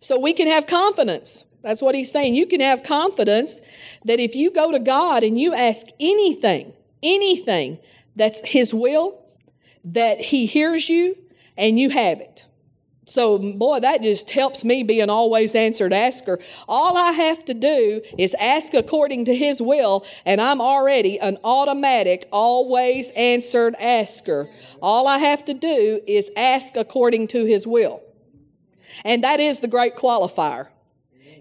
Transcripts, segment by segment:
So we can have confidence. That's what he's saying. You can have confidence that if you go to God and you ask anything, anything that's his will, that he hears you and you have it. So, boy, that just helps me be an always answered asker. All I have to do is ask according to His will, and I'm already an automatic, always answered asker. All I have to do is ask according to His will. And that is the great qualifier.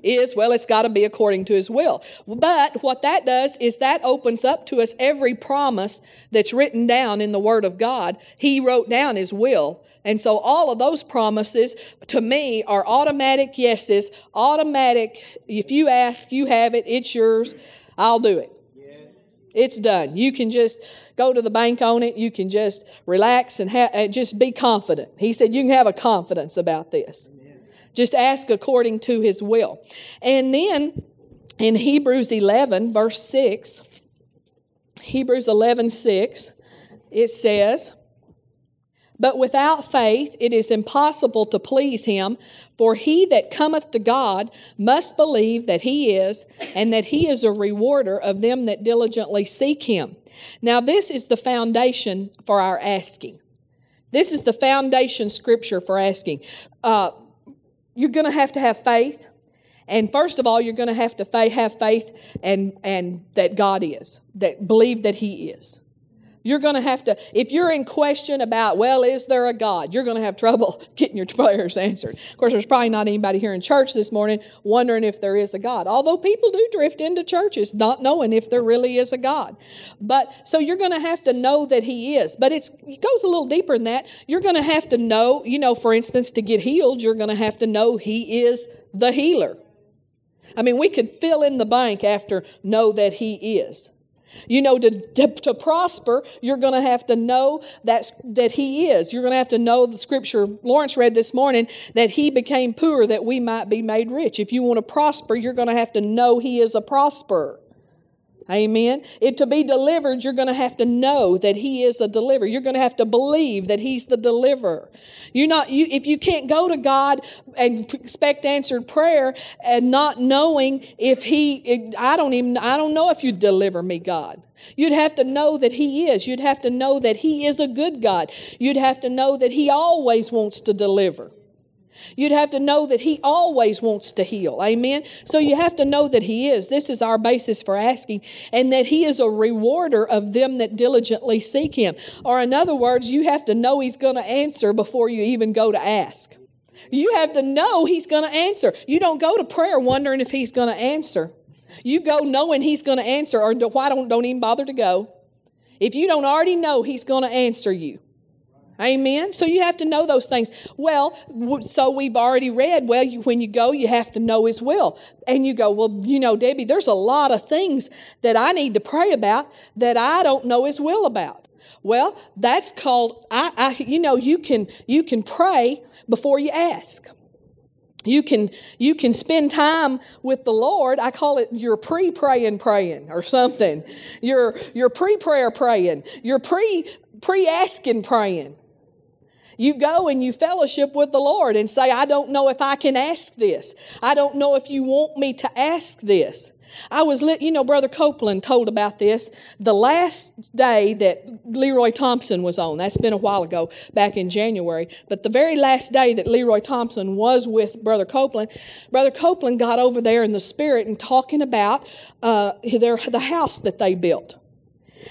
Is, well, it's got to be according to His will. But what that does is that opens up to us every promise that's written down in the Word of God. He wrote down His will. And so all of those promises to me are automatic yeses, automatic. If you ask, you have it, it's yours, I'll do it. It's done. You can just go to the bank on it. You can just relax and ha- just be confident. He said you can have a confidence about this. Amen. Just ask according to his will. And then in Hebrews 11, verse 6, Hebrews 11, 6, it says, but without faith it is impossible to please him, for he that cometh to God must believe that he is, and that he is a rewarder of them that diligently seek him. Now, this is the foundation for our asking. This is the foundation scripture for asking. Uh, you're going to have to have faith. And first of all, you're going to have to have faith and, and that God is, that believe that He is. You're going to have to, if you're in question about, well, is there a God? You're going to have trouble getting your prayers answered. Of course, there's probably not anybody here in church this morning wondering if there is a God. Although people do drift into churches not knowing if there really is a God. But so you're going to have to know that He is. But it goes a little deeper than that. You're going to have to know, you know, for instance, to get healed, you're going to have to know He is the healer. I mean, we could fill in the blank after know that He is. You know, to, to, to prosper, you're going to have to know that, that He is. You're going to have to know the scripture Lawrence read this morning that He became poor that we might be made rich. If you want to prosper, you're going to have to know He is a prosperer. Amen. It to be delivered, you're going to have to know that He is a deliverer. You're going to have to believe that He's the deliverer. You're not. You, if you can't go to God and expect answered prayer and not knowing if He, I don't even. I don't know if you deliver me, God. You'd have to know that He is. You'd have to know that He is a good God. You'd have to know that He always wants to deliver. You'd have to know that He always wants to heal. Amen? So you have to know that He is. This is our basis for asking, and that He is a rewarder of them that diligently seek Him. Or, in other words, you have to know He's going to answer before you even go to ask. You have to know He's going to answer. You don't go to prayer wondering if He's going to answer. You go knowing He's going to answer, or why don't, don't even bother to go. If you don't already know He's going to answer you, Amen. So you have to know those things. Well, so we've already read, well, you, when you go, you have to know His will. And you go, well, you know, Debbie, there's a lot of things that I need to pray about that I don't know His will about. Well, that's called, I, I you know, you can, you can pray before you ask. You can, you can spend time with the Lord. I call it your pre-praying praying or something. Your, your pre-prayer praying. Your pre, pre-asking praying. You go and you fellowship with the Lord and say, I don't know if I can ask this. I don't know if you want me to ask this. I was, lit, you know, Brother Copeland told about this the last day that Leroy Thompson was on. That's been a while ago, back in January. But the very last day that Leroy Thompson was with Brother Copeland, Brother Copeland got over there in the spirit and talking about uh, their, the house that they built.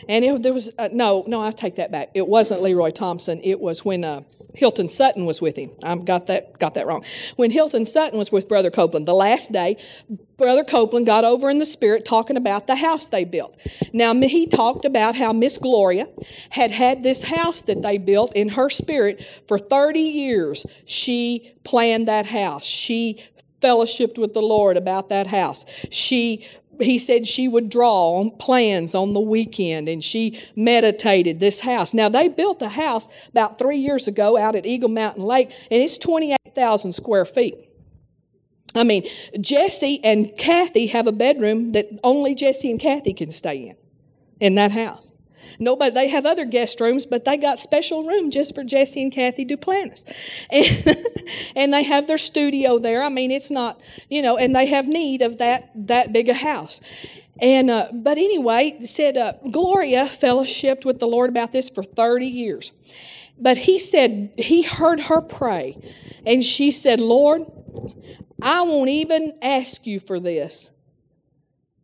And it, there was, uh, no, no, I take that back. It wasn't Leroy Thompson. It was when uh, Hilton Sutton was with him. I got that, got that wrong. When Hilton Sutton was with Brother Copeland, the last day, Brother Copeland got over in the spirit talking about the house they built. Now, he talked about how Miss Gloria had had this house that they built in her spirit for 30 years. She planned that house. She fellowshipped with the Lord about that house. She he said she would draw on plans on the weekend and she meditated this house. Now, they built a house about three years ago out at Eagle Mountain Lake, and it's 28,000 square feet. I mean, Jesse and Cathy have a bedroom that only Jesse and Cathy can stay in, in that house. Nobody, they have other guest rooms, but they got special room just for Jesse and Cathy Duplantis. And, and they have their studio there. I mean, it's not, you know, and they have need of that, that big a house. And, uh, but anyway, said, uh, Gloria fellowshipped with the Lord about this for 30 years. But he said, he heard her pray. And she said, Lord, I won't even ask you for this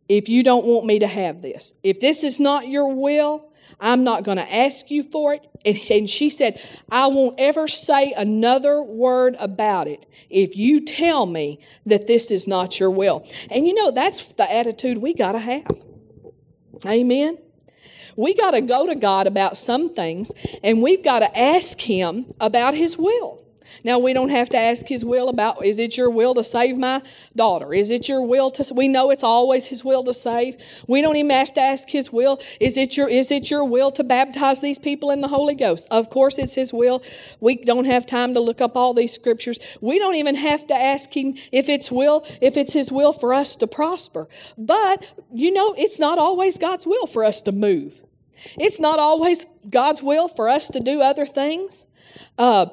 if you don't want me to have this. If this is not your will, I'm not going to ask you for it. And, and, she said, I won't ever say another word about it if you tell me that this is not your will. And you know, that's the attitude we got to have. Amen. We got to go to God about some things and we've got to ask Him about His will. Now, we don't have to ask His will about, is it your will to save my daughter? Is it your will to, we know it's always His will to save. We don't even have to ask His will, is it your, is it your will to baptize these people in the Holy Ghost? Of course, it's His will. We don't have time to look up all these scriptures. We don't even have to ask Him if it's will, if it's His will for us to prosper. But, you know, it's not always God's will for us to move. It's not always God's will for us to do other things uh,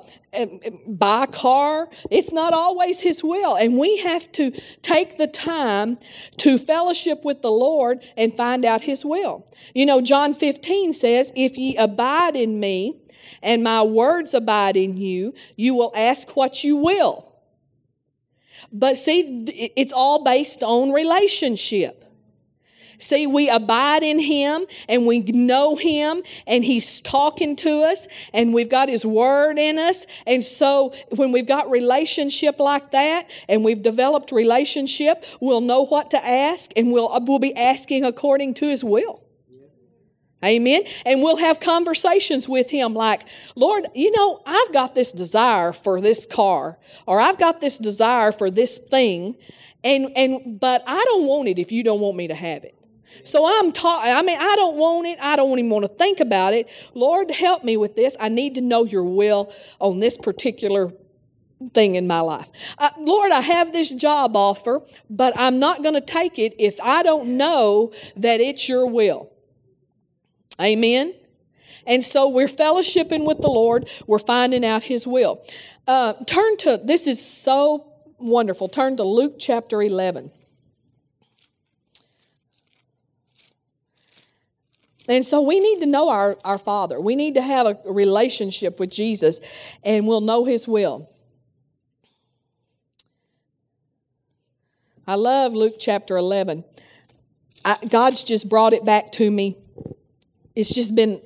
buy a car. It's not always His will. And we have to take the time to fellowship with the Lord and find out His will. You know, John 15 says, If ye abide in me, and my words abide in you, you will ask what you will. But see, it's all based on relationship. See, we abide in Him and we know Him and He's talking to us and we've got His Word in us. And so when we've got relationship like that and we've developed relationship, we'll know what to ask and we'll, we'll be asking according to His will. Amen. And we'll have conversations with him like, Lord, you know, I've got this desire for this car, or I've got this desire for this thing, and, and, but I don't want it if you don't want me to have it. So I'm taught, I mean, I don't want it. I don't even want to think about it. Lord, help me with this. I need to know your will on this particular thing in my life. Uh, Lord, I have this job offer, but I'm not going to take it if I don't know that it's your will. Amen. And so we're fellowshipping with the Lord. We're finding out His will. Uh, turn to, this is so wonderful. Turn to Luke chapter 11. And so we need to know our, our Father. We need to have a relationship with Jesus, and we'll know His will. I love Luke chapter 11. I, God's just brought it back to me. It's just been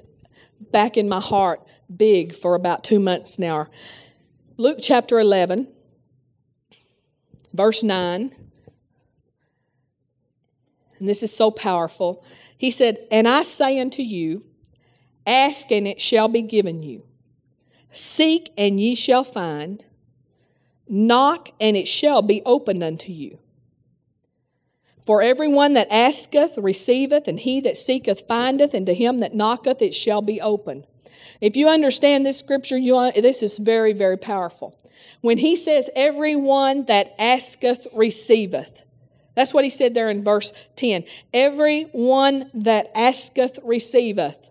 back in my heart big for about two months now. Luke chapter 11, verse 9. And this is so powerful. He said, And I say unto you, ask and it shall be given you. Seek and ye shall find. Knock and it shall be opened unto you. For everyone that asketh receiveth, and he that seeketh findeth, and to him that knocketh it shall be opened. If you understand this scripture, you, this is very, very powerful. When he says, Everyone that asketh receiveth, that's what he said there in verse 10. Every one that asketh receiveth.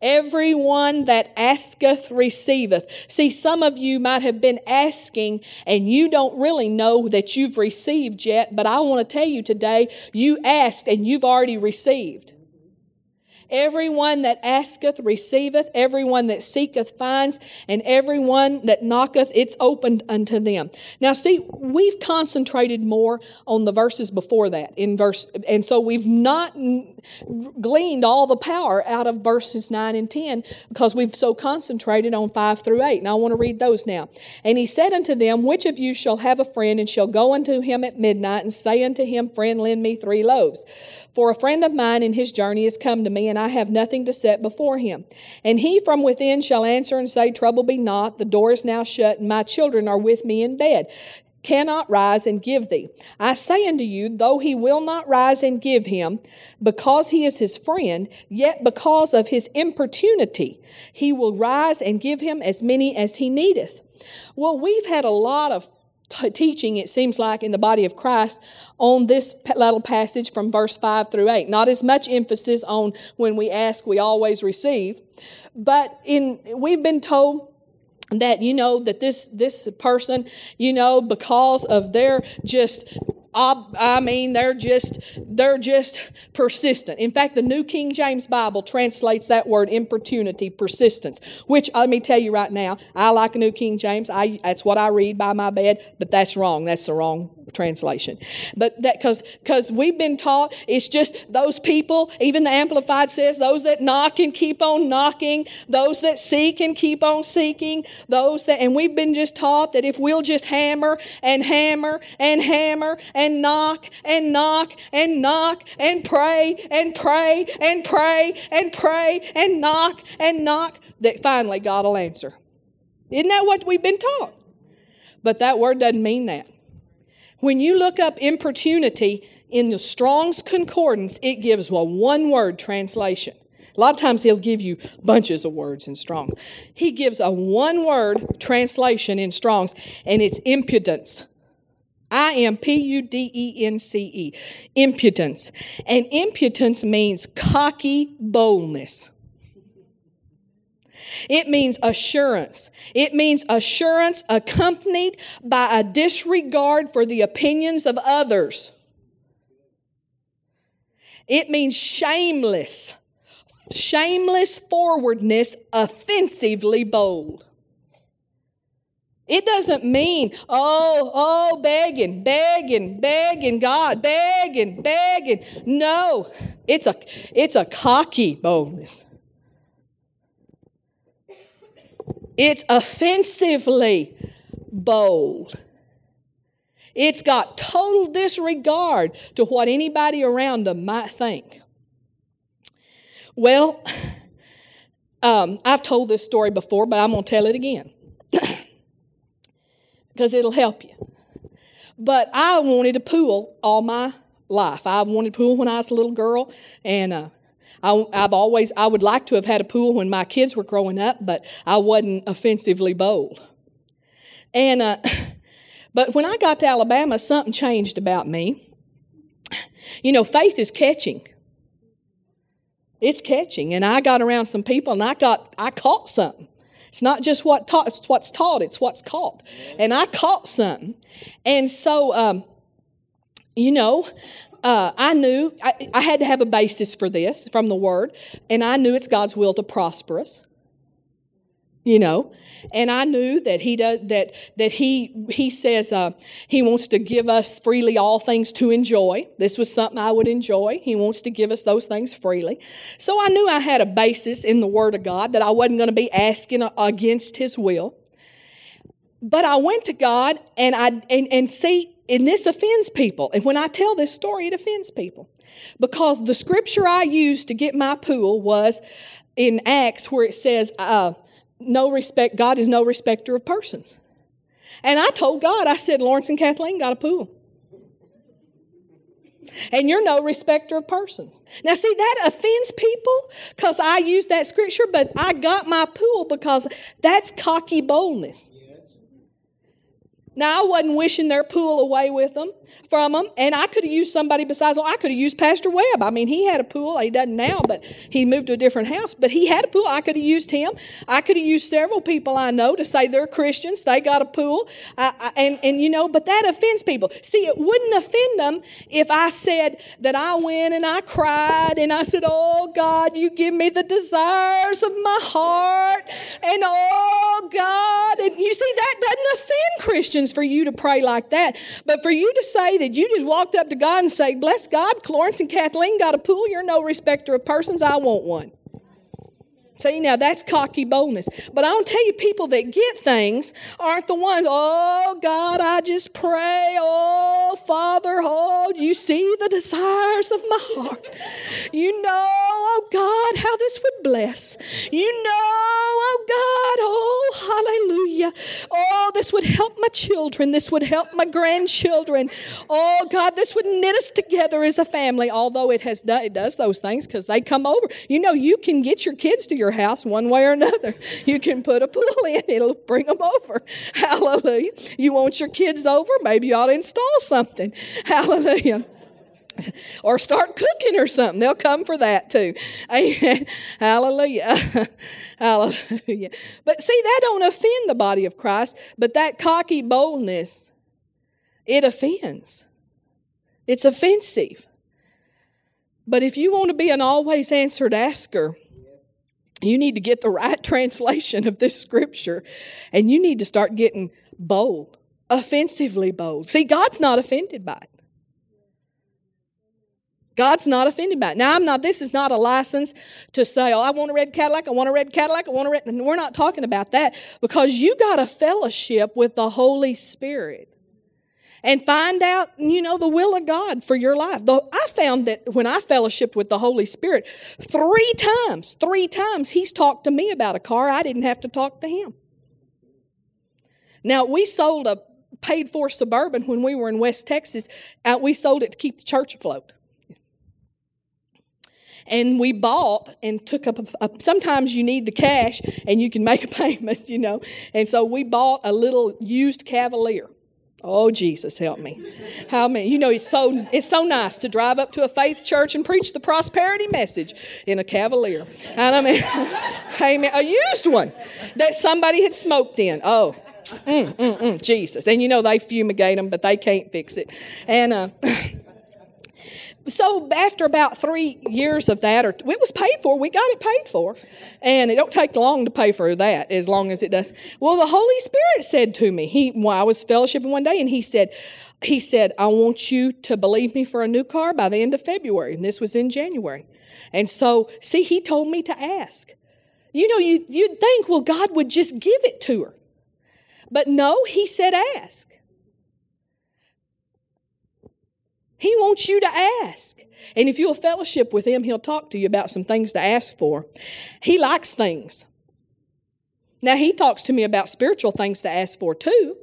Everyone that asketh receiveth. See, some of you might have been asking and you don't really know that you've received yet, but I want to tell you today, you asked and you've already received. Everyone that asketh receiveth, everyone that seeketh finds, and everyone that knocketh it's opened unto them. Now, see, we've concentrated more on the verses before that in verse, and so we've not gleaned all the power out of verses 9 and 10 because we've so concentrated on 5 through 8. And I want to read those now. And he said unto them, Which of you shall have a friend and shall go unto him at midnight and say unto him, Friend, lend me three loaves? For a friend of mine in his journey is come to me, and I have nothing to set before him. And he from within shall answer and say, Trouble be not, the door is now shut, and my children are with me in bed cannot rise and give thee. I say unto you, though he will not rise and give him, because he is his friend, yet because of his importunity, he will rise and give him as many as he needeth. Well, we've had a lot of teaching, it seems like, in the body of Christ on this little passage from verse 5 through 8. Not as much emphasis on when we ask, we always receive. But in, we've been told that you know that this this person you know because of their just I mean, they're just, they're just persistent. In fact, the New King James Bible translates that word importunity, persistence, which uh, let me tell you right now, I like a New King James. I, that's what I read by my bed, but that's wrong. That's the wrong translation. But that, cause, cause we've been taught it's just those people, even the Amplified says, those that knock and keep on knocking, those that seek and keep on seeking, those that, and we've been just taught that if we'll just hammer and hammer and hammer and knock and knock and knock and pray and pray and pray and pray and knock and knock that finally God will answer. Isn't that what we've been taught? But that word doesn't mean that. When you look up importunity in the Strong's Concordance, it gives a one word translation. A lot of times he'll give you bunches of words in Strong's. He gives a one word translation in Strong's, and it's impudence. I am P U D E N C E. Impudence. And impudence means cocky boldness. It means assurance. It means assurance accompanied by a disregard for the opinions of others. It means shameless, shameless forwardness, offensively bold. It doesn't mean, oh, oh, begging, begging, begging God, begging, begging. No, it's a, it's a cocky boldness. It's offensively bold. It's got total disregard to what anybody around them might think. Well, um, I've told this story before, but I'm going to tell it again because it'll help you. But I wanted a pool all my life. I wanted a pool when I was a little girl, and uh, I, have always I would like to have had a pool when my kids were growing up, but I wasn't offensively bold. And uh, but when I got to Alabama, something changed about me. You know, faith is catching. It's catching, and I got around some people, and I got I caught something. It's not just what taught, it's what's taught, it's what's caught. And I caught something. And so, um, you know, uh, I knew I, I, had to have a basis for this from the Word, and I knew it's God's will to prosper us you know? And i knew that he does that that he he says uh, he wants to give us freely all things to enjoy. This was something i would enjoy. He wants to give us those things freely. So i knew i had a basis in the word of god that i wasn't going to be asking against his will. But i went to god and i and, and see and this offends people and when i tell this story it offends people because the scripture i used to get my pool was in acts where it says uh, no respect, God is no respecter of persons. And I told God, I said, Lawrence and Kathleen got a pool. And you're no respecter of persons. Now, see, that offends people because I use that scripture, but I got my pool because that's cocky boldness. Now, I wasn't wishing their pool away with them, from them, and I could have used somebody besides, I could have used Pastor Webb. I mean, he had a pool. He doesn't now, but he moved to a different house, but he had a pool. I could have used him. I could have used several people I know to say they're Christians. They got a pool. I, I, and, and, you know, but that offends people. See, it wouldn't offend them if I said that I went and I cried and I said, Oh, God, you give me the desires of my heart. And oh, God. And you see, that doesn't offend Christians for you to pray like that. But for you to say that you just walked up to God and say, Bless God, Clarence and Kathleen got a pool, you're no respecter of persons, I want one. See, now that's cocky boldness. But I'll tell you, people that get things aren't the ones, oh, God, I just pray. Oh, Father, oh, you see the desires of my heart. You know oh God, how this would bless. You know, oh God, oh hallelujah. Oh, this would help my children. This would help my grandchildren. Oh God, this would knit us together as a family. Although it has it does those things because they come over. You know, you can get your kids to your house one way or another. You can put a pool in, it'll bring them over. Hallelujah. You want your kids over? Maybe you ought to install something. Hallelujah or start cooking or something. They'll come for that too. Amen. Hallelujah. Hallelujah. But see, that don't offend the body of Christ, but that cocky boldness, it offends. It's offensive. But if you want to be an always answered asker, you need to get the right translation of this scripture and you need to start getting bold, offensively bold. See, God's not offended by it. God's not offended by it. Now, I'm not, this is not a license to say, oh, I want a red Cadillac, I want a red Cadillac, I want a red. We're not talking about that because you got a fellowship with the Holy Spirit and find out, you know, the will of God for your life. The, I found that when I fellowshipped with the Holy Spirit, three times, three times, He's talked to me about a car. I didn't have to talk to Him. Now, we sold a paid for Suburban when we were in West Texas. Uh, we sold it to keep the church afloat and we bought and took up a, a, sometimes you need the cash and you can make a payment you know and so we bought a little used cavalier oh jesus help me. How many you know it's so it's so nice to drive up to a faith church and preach the prosperity message in a cavalier. And i mean amen a used one that somebody had smoked in. Oh mm, mm, mm, jesus. And you know they fumigate them but they can't fix it. And uh so after about three years of that, or it was paid for, we got it paid for, and it don't take long to pay for that as long as it does. Well, the Holy Spirit said to me, he, well, I was fellowshipping one day, and he said, he said, I want you to believe me for a new car by the end of February, and this was in January. And so, see, he told me to ask. You know, you, you'd think, well, God would just give it to her. But no, he said ask. He wants you to ask. And if you'll fellowship with him, he'll talk to you about some things to ask for. He likes things. Now, he talks to me about spiritual things to ask for too,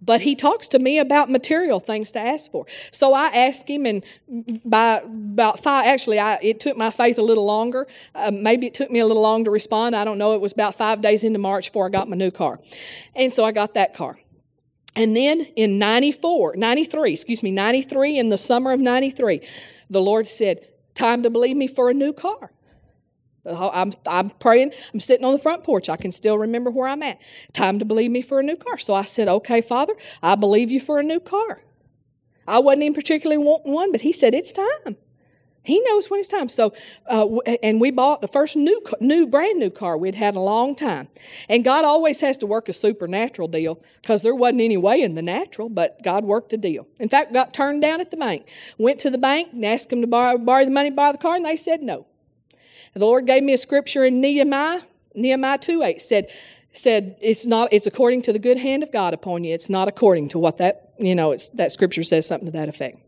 but he talks to me about material things to ask for. So I asked him, and by about five, actually, I, it took my faith a little longer. Uh, maybe it took me a little long to respond. I don't know. It was about five days into March before I got my new car. And so I got that car. And then in 94, 93, excuse me, 93, in the summer of 93, the Lord said, Time to believe me for a new car. Oh, I'm, I'm praying. I'm sitting on the front porch. I can still remember where I'm at. Time to believe me for a new car. So I said, Okay, Father, I believe you for a new car. I wasn't even particularly wanting one, but He said, It's time. He knows when it's time. So, uh, and we bought the first new, new, brand new car we'd had a long time. And God always has to work a supernatural deal because there wasn't any way in the natural, but God worked a deal. In fact, got turned down at the bank. Went to the bank and asked them to borrow, borrow the money, buy the car, and they said no. And the Lord gave me a scripture in Nehemiah, Nehemiah 2 8 said, said it's not it's according to the good hand of God upon you. It's not according to what that you know it's that scripture says something to that effect.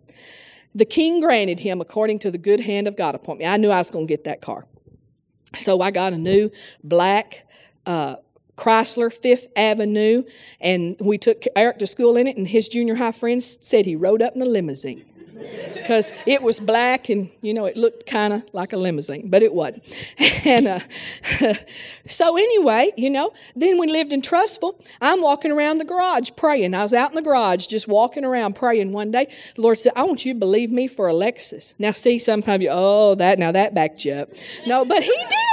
The king granted him according to the good hand of God upon me. I knew I was going to get that car. So I got a new black uh, Chrysler Fifth Avenue, and we took Eric to school in it, and his junior high friends said he rode up in a limousine because it was black and you know it looked kind of like a limousine but it wasn't. And uh, so anyway you know then we lived in Trussville i'm walking around the garage praying. I was out in the garage just walking around praying one day. The lord said i want you to believe me for a Lexus. Now see sometimes you oh that now that backed you up. No but he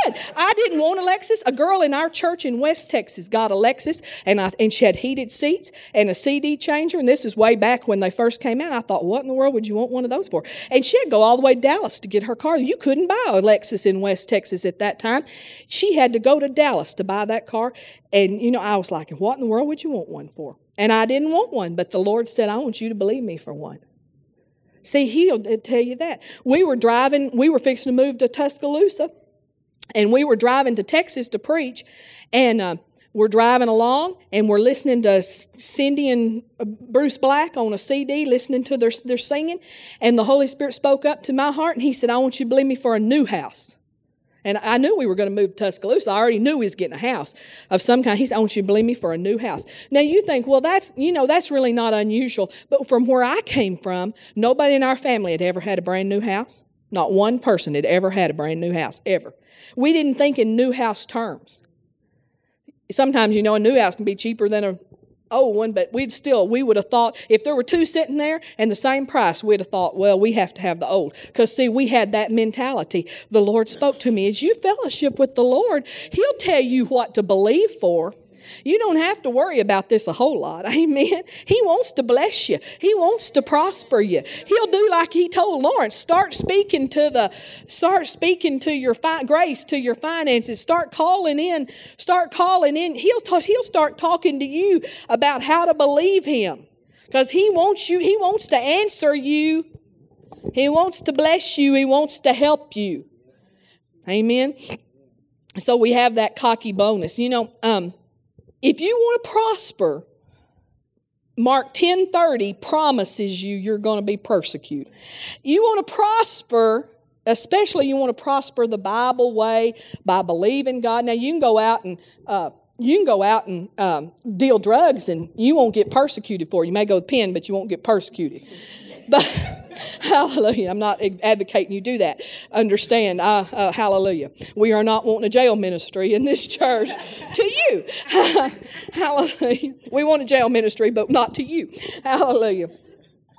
did. I didn't want a Lexus. A girl in our church in west texas got a Lexus and, I, and she had heated seats and a cd changer and this is way back when they first came out. I thought what in the world would you want one of those for? And she'd go all the way to Dallas to get her car. You couldn't buy a Lexus in West Texas at that time. She had to go to Dallas to buy that car. And, you know, I was like, what in the world would you want one for? And I didn't want one, but the Lord said, I want you to believe me for one. See, he'll tell you that. We were driving, we were fixing to move to Tuscaloosa, and we were driving to Texas to preach, and uh, we're driving along and we're listening to Cindy and uh, Bruce Black on a CD, listening to their, their singing. And the Holy Spirit spoke up to my heart and He said, I want you to believe me for a new house. And I knew we were going to move to Tuscaloosa. I already knew we was getting a house of some kind. He said, I want you to believe me for a new house. Now you think, well, that's, you know, that's really not unusual. But from where I came from, nobody in our family had ever had a brand new house. Not one person had ever had a brand new house, ever. We didn't think in new house terms. Sometimes, you know, a new house can be cheaper than a old one, but we'd still, we would have thought, if there were two sitting there and the same price, we'd have thought, well, we have to have the old. Because, see, we had that mentality. The Lord spoke to me, as you fellowship with the Lord, He'll tell you what to believe for. You don't have to worry about this a whole lot. Amen. He wants to bless you. He wants to prosper you. He'll do like he told Lawrence. Start speaking to the start speaking to your fi- grace, to your finances. Start calling in. Start calling in. He'll t- he'll start talking to you about how to believe him. Because he wants you, he wants to answer you. He wants to bless you. He wants to help you. Amen. So we have that cocky bonus. You know, um, if you want to prosper, Mark 10:30 promises you you're going to be persecuted. You want to prosper, especially you want to prosper the Bible way by believing God. Now you can go out and uh, you can go out and um, deal drugs and you won't get persecuted for it. You may go to pen, but you won't get persecuted. But hallelujah, I'm not advocating you do that. Understand, uh, hallelujah. We are not wanting a jail ministry in this church to you. hallelujah. We want a jail ministry, but not to you. Hallelujah.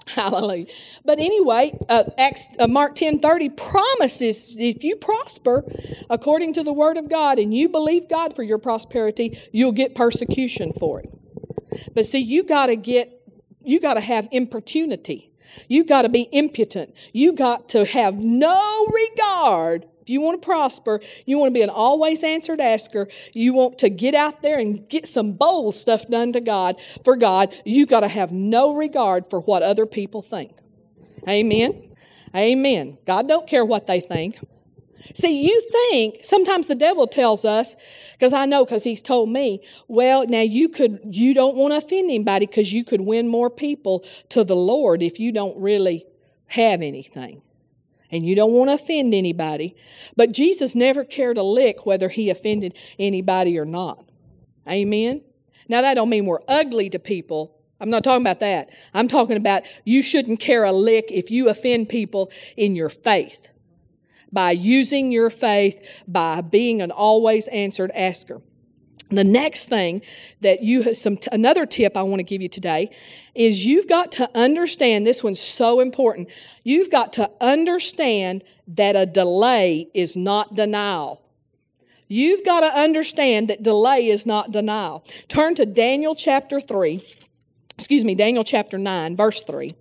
Hallelujah. But anyway, uh, Acts, uh, Mark 10 30 promises if you prosper according to the word of God and you believe God for your prosperity, you'll get persecution for it. But see, you got to get, you got to have importunity. You got to be impudent. You got to have no regard. If you want to prosper, you want to be an always answered asker, you want to get out there and get some bold stuff done to God, for God, you got to have no regard for what other people think. Amen. Amen. God don't care what they think. See, you think sometimes the devil tells us, because I know because he's told me, well, now you could, you don't want to offend anybody because you could win more people to the Lord if you don't really have anything. And you don't want to offend anybody. But Jesus never cared a lick whether he offended anybody or not. Amen. Now that don't mean we're ugly to people. I'm not talking about that. I'm talking about you shouldn't care a lick if you offend people in your faith by using your faith, by being an always answered asker. The next thing that you some another tip I want to give you today is you've got to understand this one's so important. You've got to understand that a delay is not denial. You've got to understand that delay is not denial. Turn to Daniel chapter 3. Excuse me, Daniel chapter 9 verse 3.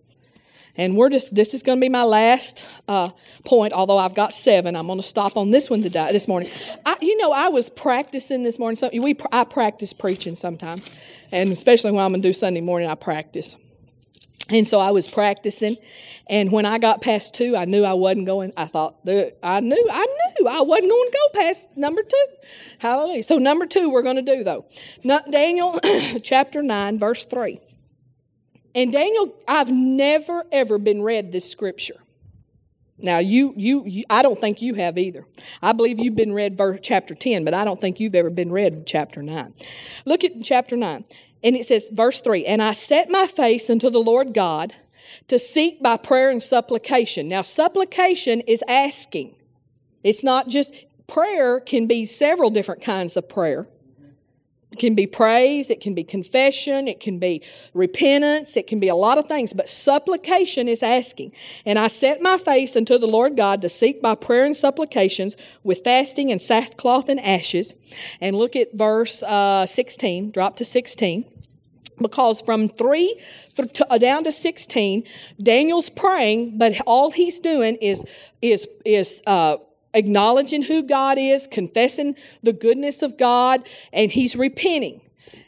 And we're just, this is going to be my last uh, point, although I've got seven. I'm going to stop on this one today, this morning. I, you know, I was practicing this morning. So we, I practice preaching sometimes, and especially when I'm going to do Sunday morning, I practice. And so I was practicing, and when I got past two, I knew I wasn't going. I thought, I knew, I knew I wasn't going to go past number two. Hallelujah. So number two, we're going to do though. Daniel chapter nine, verse three. And Daniel, I've never ever been read this scripture. Now, you, you, you, I don't think you have either. I believe you've been read verse, chapter 10, but I don't think you've ever been read chapter 9. Look at chapter 9. And it says, verse 3 And I set my face unto the Lord God to seek by prayer and supplication. Now, supplication is asking. It's not just prayer, can be several different kinds of prayer. It can be praise, it can be confession, it can be repentance, it can be a lot of things, but supplication is asking. And I set my face unto the Lord God to seek by prayer and supplications with fasting and sackcloth and ashes. And look at verse uh, 16, drop to 16 because from 3 to, uh, down to 16 daniel's praying but all he's doing is is is uh, acknowledging who God is, confessing the goodness of God, and he's repenting.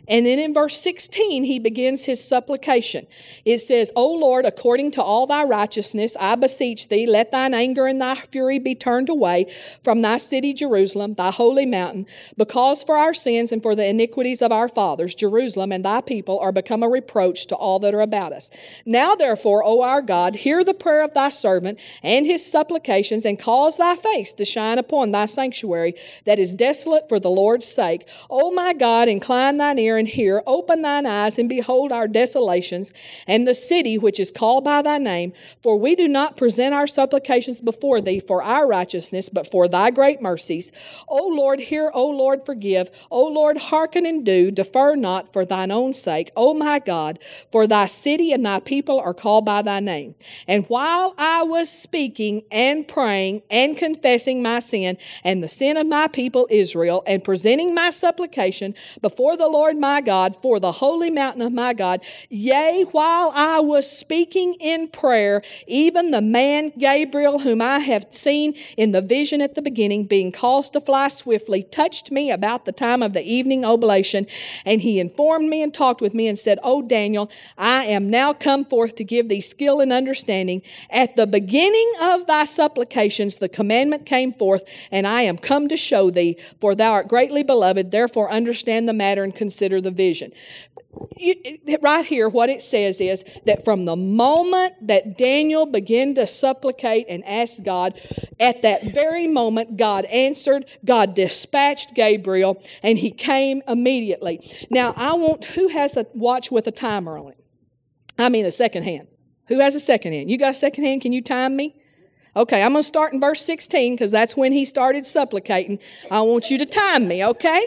And then in verse 16, he begins his supplication. It says, O Lord, according to all thy righteousness, I beseech thee, let thine anger and thy fury be turned away from thy city, Jerusalem, thy holy mountain, because for our sins and for the iniquities of our fathers, Jerusalem and thy people are become a reproach to all that are about us. Now, therefore, O our God, hear the prayer of thy servant and his supplications, and cause thy face to shine upon thy sanctuary that is desolate for the Lord's sake. O my God, incline thine ear and hear, open thine eyes and behold our desolations and the city which is called by thy name. For we do not present our supplications before thee for our righteousness, but for thy great mercies. O Lord, hear, O Lord, forgive. O Lord, hearken and do, defer not for thine own sake. O my God, for thy city and thy people are called by thy name. And while I was speaking and praying and confessing my sin and the sin of my people Israel and presenting my supplication before the Lord my God for the holy mountain of my God. Yea, while I was speaking in prayer, even the man Gabriel, whom I have seen in the vision at the beginning, being caused to fly swiftly, touched me about the time of the evening oblation, and he informed me and talked with me and said, O Daniel, I am now come forth to give thee skill and understanding. At the beginning of thy supplications, the commandment came forth, and I am come to show thee, for thou art greatly beloved, therefore understand the matter and consider the vision. right here, what it says is that from the moment that Daniel began to supplicate and ask God, at that very moment, God answered, God dispatched Gabriel, and he came immediately. Now, I want, who has a watch with a timer on it? I mean, a second hand. Who has a second hand? You got a second hand? Can you time me? Okay, I'm going to start in verse 16 because that's when he started supplicating. I want you to time me, okay?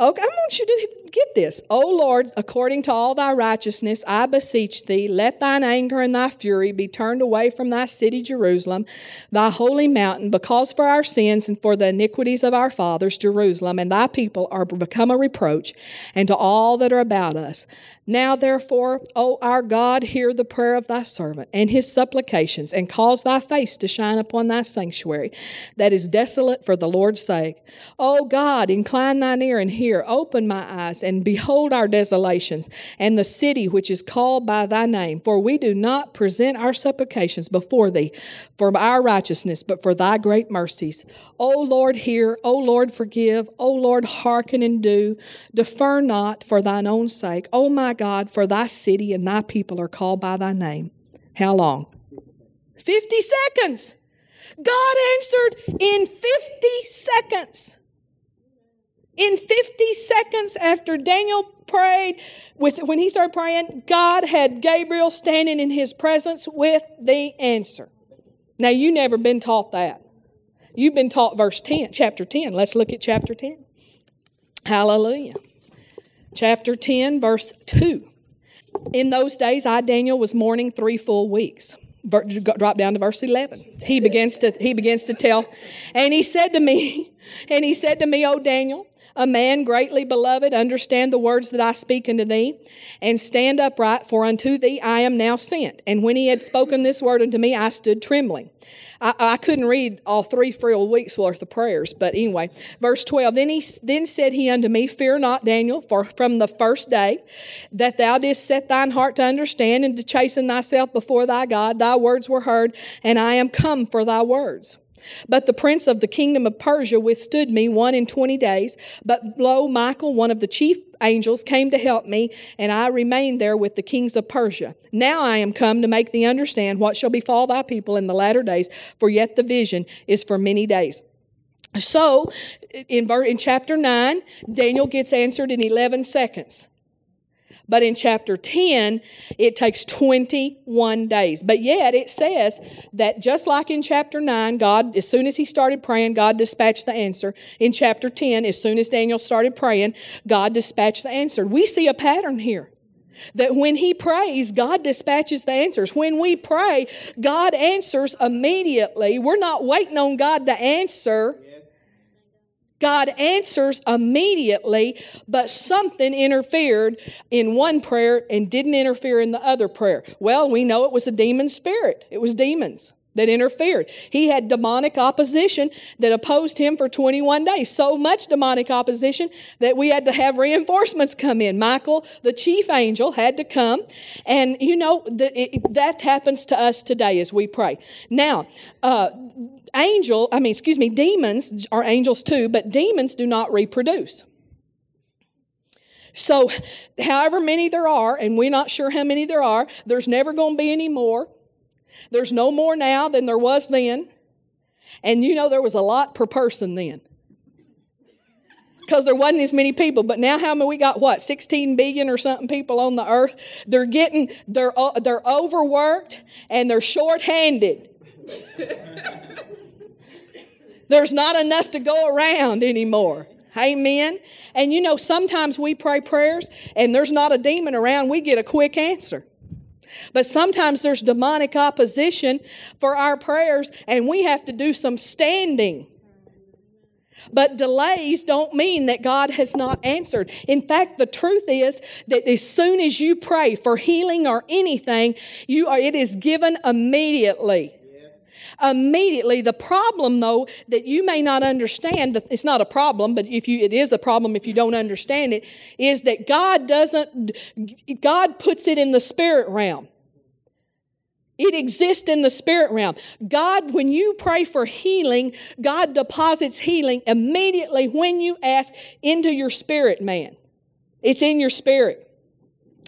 Okay, I want you to get this. O Lord, according to all thy righteousness, I beseech thee, let thine anger and thy fury be turned away from thy city Jerusalem, thy holy mountain, because for our sins and for the iniquities of our fathers, Jerusalem, and thy people are become a reproach, and to all that are about us. Now, therefore, O our God, hear the prayer of thy servant and his supplications, and cause thy face to shine upon thy sanctuary that is desolate for the Lord's sake. O God, incline thine ear and hear, open my eyes, and behold our desolations, and the city which is called by thy name. For we do not present our supplications before thee for our righteousness, but for thy great mercies. O Lord, hear, O Lord, forgive, O Lord, hearken and do, defer not for thine own sake. O my God, for thy city and thy people are called by thy name. How long? 50 seconds. God answered in 50 seconds. In 50 seconds after Daniel prayed, with, when he started praying, God had Gabriel standing in his presence with the answer. Now, you never been taught that. You've been taught verse 10, chapter 10. Let's look at chapter 10. Hallelujah chapter 10, verse 2. In those days, I, Daniel, was mourning three full weeks. Drop down to verse 11. He begins to, he begins to tell, and he said to me, and he said to me, O Daniel, a man greatly beloved, understand the words that I speak unto thee, and stand upright, for unto thee I am now sent. And when he had spoken this word unto me, I stood trembling. I, I couldn't read all three full weeks worth of prayers, but anyway, verse 12. Then he then said he unto me, Fear not, Daniel, for from the first day that thou didst set thine heart to understand and to chasten thyself before thy God, thy words were heard, and I am come for thy words. But the prince of the kingdom of Persia withstood me one in twenty days. But lo, Michael, one of the chief angels, came to help me, and I remained there with the kings of Persia. Now I am come to make thee understand what shall befall thy people in the latter days, for yet the vision is for many days. So, in, in chapter 9, Daniel gets answered in 11 seconds. But in chapter 10, it takes 21 days. But yet it says that just like in chapter 9, God, as soon as he started praying, God dispatched the answer. In chapter 10, as soon as Daniel started praying, God dispatched the answer. We see a pattern here. That when he prays, God dispatches the answers. When we pray, God answers immediately. We're not waiting on God to answer. God answers immediately, but something interfered in one prayer and didn't interfere in the other prayer. Well, we know it was a demon spirit, it was demons. that interfered. He had demonic opposition that opposed him for 21 days. So much demonic opposition that we had to have reinforcements come in. Michael, the chief angel, had to come. And you know, the, it, that happens to us today as we pray. Now, uh, angel, I mean, excuse me, demons are angels too, but demons do not reproduce. So, however many there are, and we're not sure how many there are, there's never going to be any more. There's no more now than there was then. And you know, there was a lot per person then. Because there wasn't as many people, but now how many we got? What 16 billion or something people on the earth? They're getting they're they're overworked and they're short-handed. There's not enough to go around anymore. Amen. And you know, sometimes we pray prayers and there's not a demon around, we get a quick answer. But sometimes there's demonic opposition for our prayers and we have to do some standing. But delays don't mean that God has not answered. In fact, the truth is that as soon as you pray for healing or anything, you are, it is given immediately immediately. The problem, though, that you may not understand, it's not a problem, but if you, it is a problem if you don't understand it, is that God doesn't, God puts it in the spirit realm. It exists in the spirit realm. God, when you pray for healing, God deposits healing immediately when you ask into your spirit, man. It's in your spirit.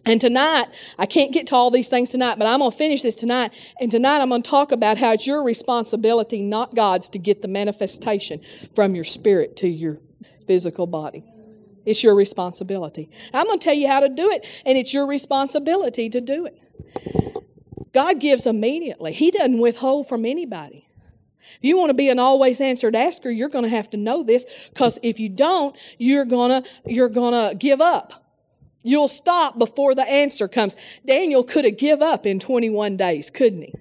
And tonight, I can't get to all these things tonight, but I'm going to finish this tonight. And tonight, I'm going to talk about how it's your responsibility, not God's, to get the manifestation from your spirit to your physical body. It's your responsibility. I'm going to tell you how to do it, and it's your responsibility to do it. God gives immediately, He doesn't withhold from anybody. If you want to be an always answered asker, you're going to have to know this because if you don't, you're going to, you're going to give up. You'll stop before the answer comes. Daniel could have give up in 21 days, couldn't he?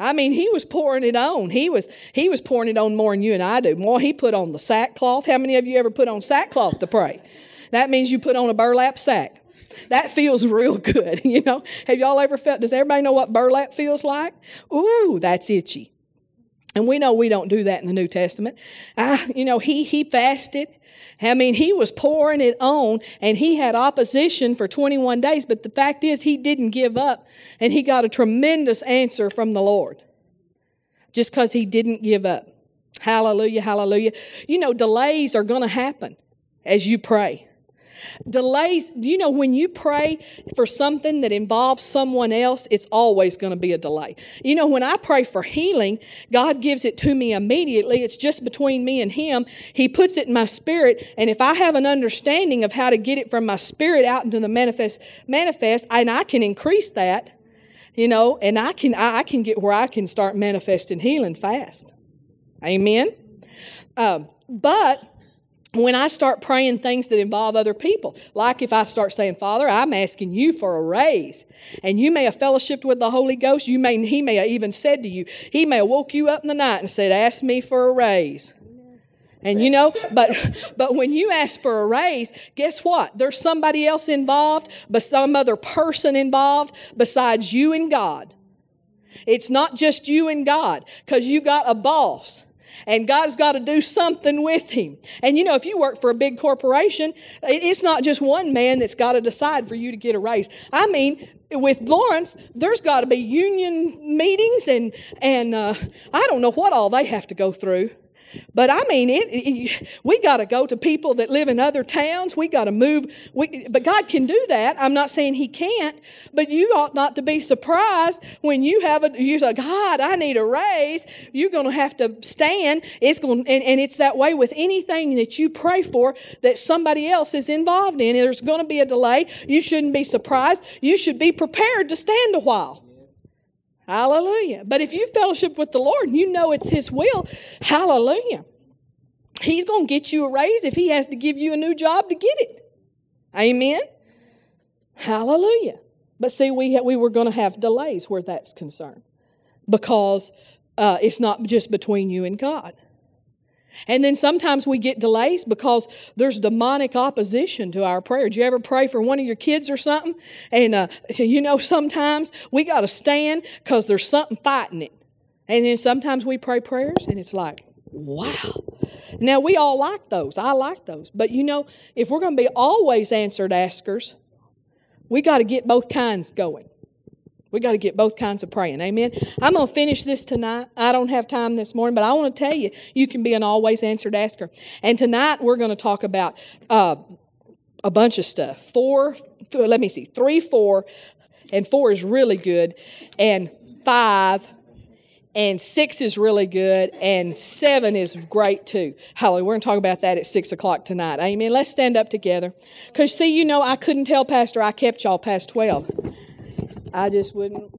I mean, he was pouring it on. He was he was pouring it on more than you and I do. More, he put on the sackcloth. How many of you ever put on sackcloth to pray? That means you put on a burlap sack. That feels real good, you know. Have y'all ever felt? Does everybody know what burlap feels like? Ooh, that's itchy. And we know we don't do that in the New Testament. You know, he he fasted. I mean, he was pouring it on and he had opposition for 21 days, but the fact is he didn't give up and he got a tremendous answer from the Lord just because he didn't give up. Hallelujah, hallelujah. You know, delays are going to happen as you pray. Delays, you know, when you pray for something that involves someone else, it's always going to be a delay. You know, when I pray for healing, God gives it to me immediately. It's just between me and Him. He puts it in my spirit. And if I have an understanding of how to get it from my spirit out into the manifest, manifest, and I can increase that, you know, and I can, I, can get where I can start manifesting healing fast. Amen. Um, but when I start praying things that involve other people, like if I start saying, Father, I'm asking you for a raise, and you may have fellowshipped with the Holy Ghost, you may, he may have even said to you, he may have woke you up in the night and said, ask me for a raise. And you know, but but when you ask for a raise, guess what? There's somebody else involved, but some other person involved besides you and God. It's not just you and God, because you got a boss and God's got to do something with him. And you know, if you work for a big corporation, it's not just one man that's got to decide for you to get a raise. I mean, with Lawrence, there's got to be union meetings and and uh, I don't know what all they have to go through. But I mean, it, it we got to go to people that live in other towns. We got to move. We, but God can do that. I'm not saying He can't, but you ought not to be surprised when you have a, you say, God, I need a raise. You're going to have to stand. It's going, and, and it's that way with anything that you pray for that somebody else is involved in. There's going to be a delay. You shouldn't be surprised. You should be prepared to stand a while. Hallelujah. But if you fellowship with the Lord and you know it's His will, hallelujah. He's going to get you a raise if He has to give you a new job to get it. Amen. Hallelujah. But see, we, we were going to have delays where that's concerned because uh, it's not just between you and God. And then sometimes we get delays because there's demonic opposition to our prayer. Do you ever pray for one of your kids or something? And uh, you know, sometimes we got to stand because there's something fighting it. And then sometimes we pray prayers and it's like, wow. Now we all like those. I like those. But you know, if we're going to be always answered askers, we got to get both kinds going. We got to get both kinds of praying. Amen. I'm going to finish this tonight. I don't have time this morning, but I want to tell you, you can be an always answered asker. And tonight we're going to talk about uh, a bunch of stuff. Four, th- let me see, three, four, and four is really good, and five, and six is really good, and seven is great too. Hallelujah. We're going to talk about that at six o'clock tonight. Amen. Let's stand up together. Because, see, you know, I couldn't tell Pastor I kept y'all past 12. I just wouldn't